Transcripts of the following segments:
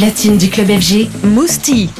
Platine du club FG, Mousti.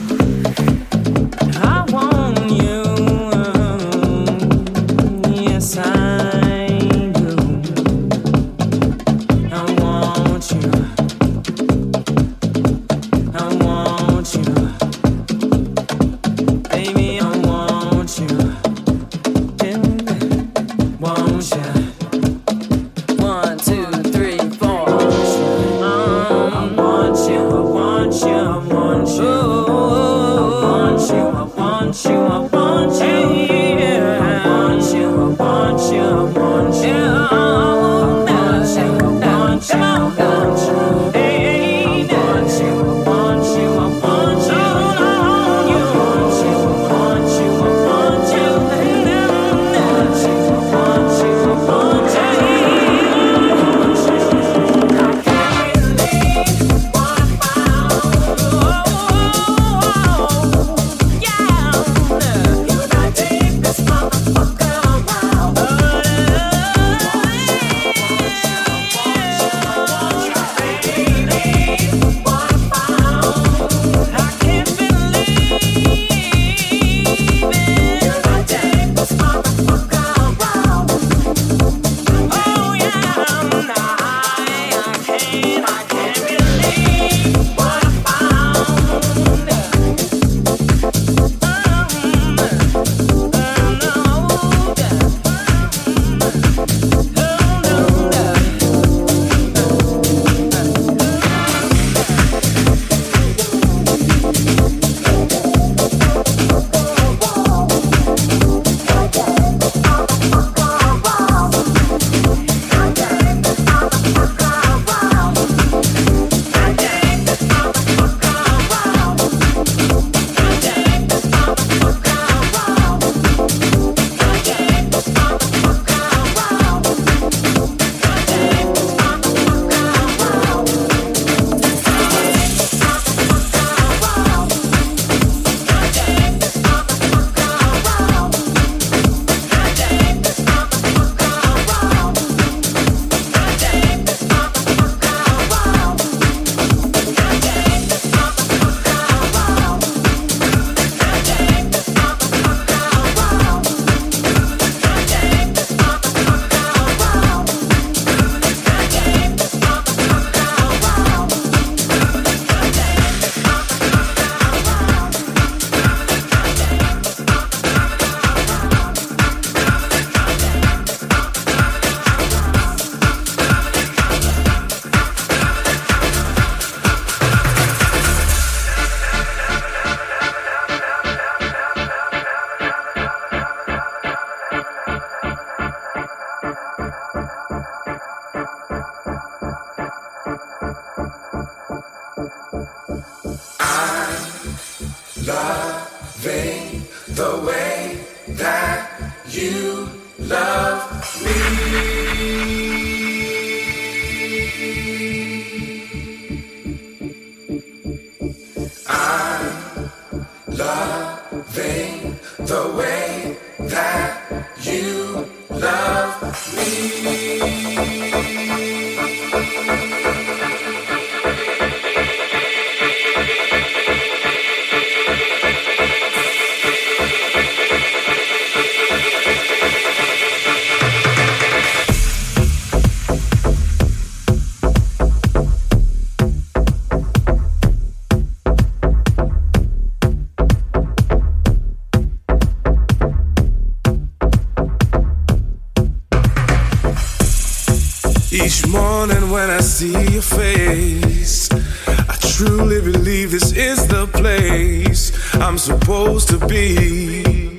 morning when I see your face. I truly believe this is the place I'm supposed to be.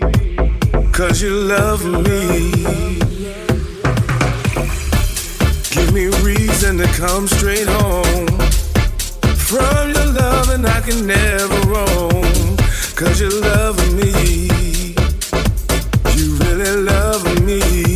Cause you love me. Give me reason to come straight home. From your love, and I can never roam. Cause you love me. You really love me.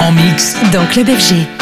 En mix. Dans Club FG.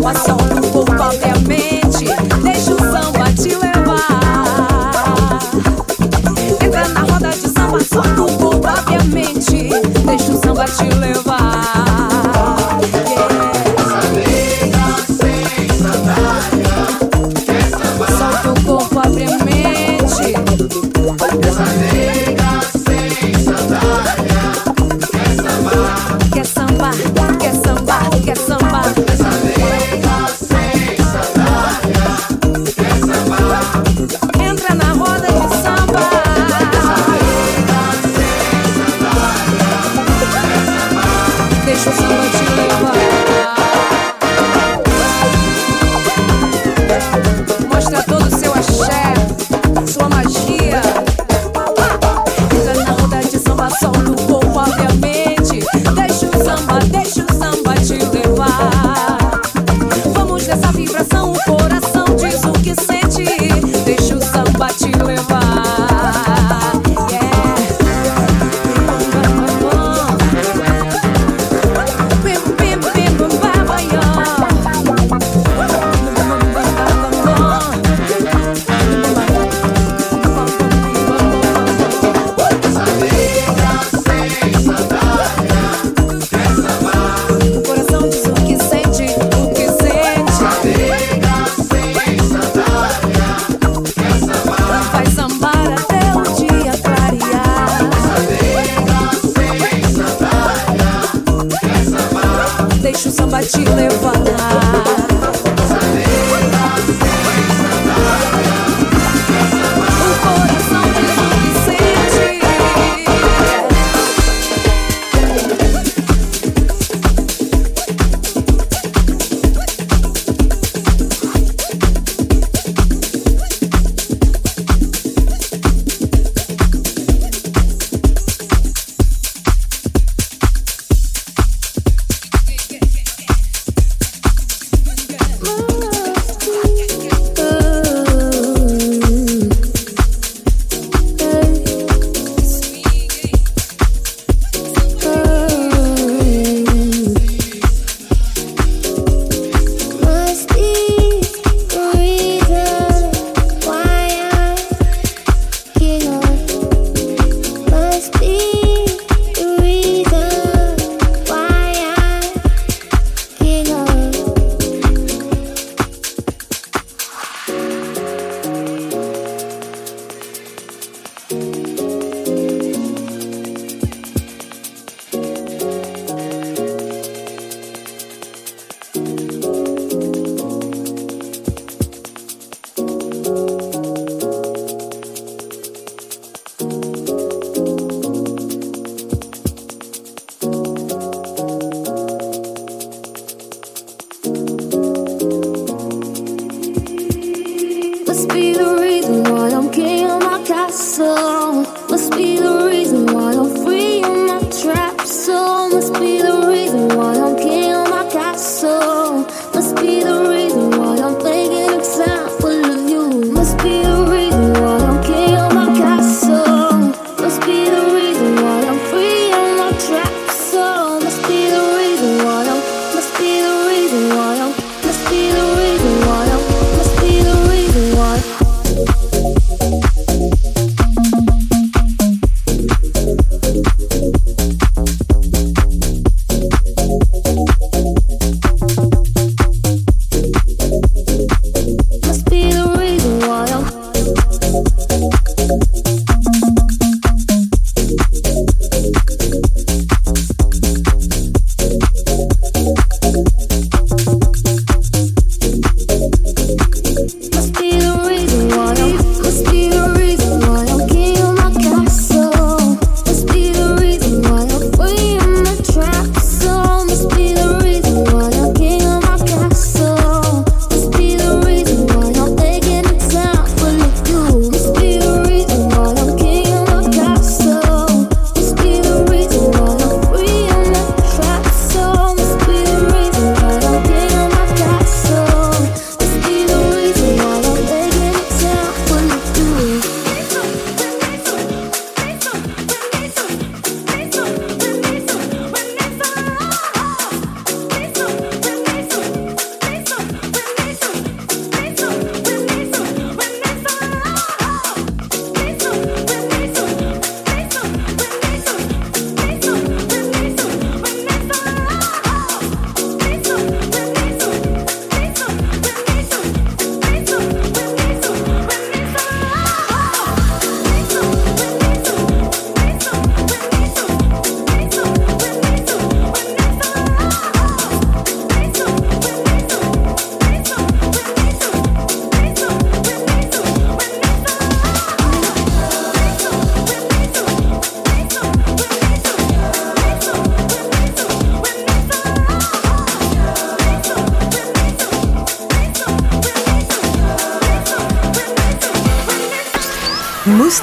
samba solta o corpo abre. Deixa o samba te levar. Entra na roda de samba, solta o corpo abre. Deixa o samba te levar.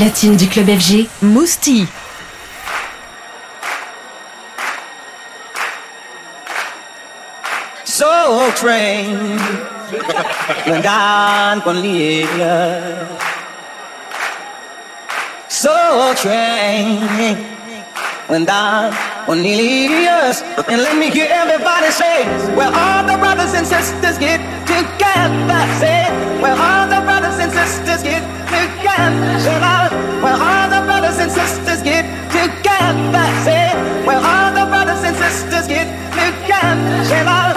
platine du club FG, Mousse T. Soul train, nandaan con Lilia. Soul train, nandaan con Lilia. And let me hear everybody say, where all the brothers and sisters get together. Say, where all the brothers and sisters get together. Should I sisters get together. Say, well, all the brothers and sisters get together. Shall I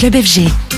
Club FG.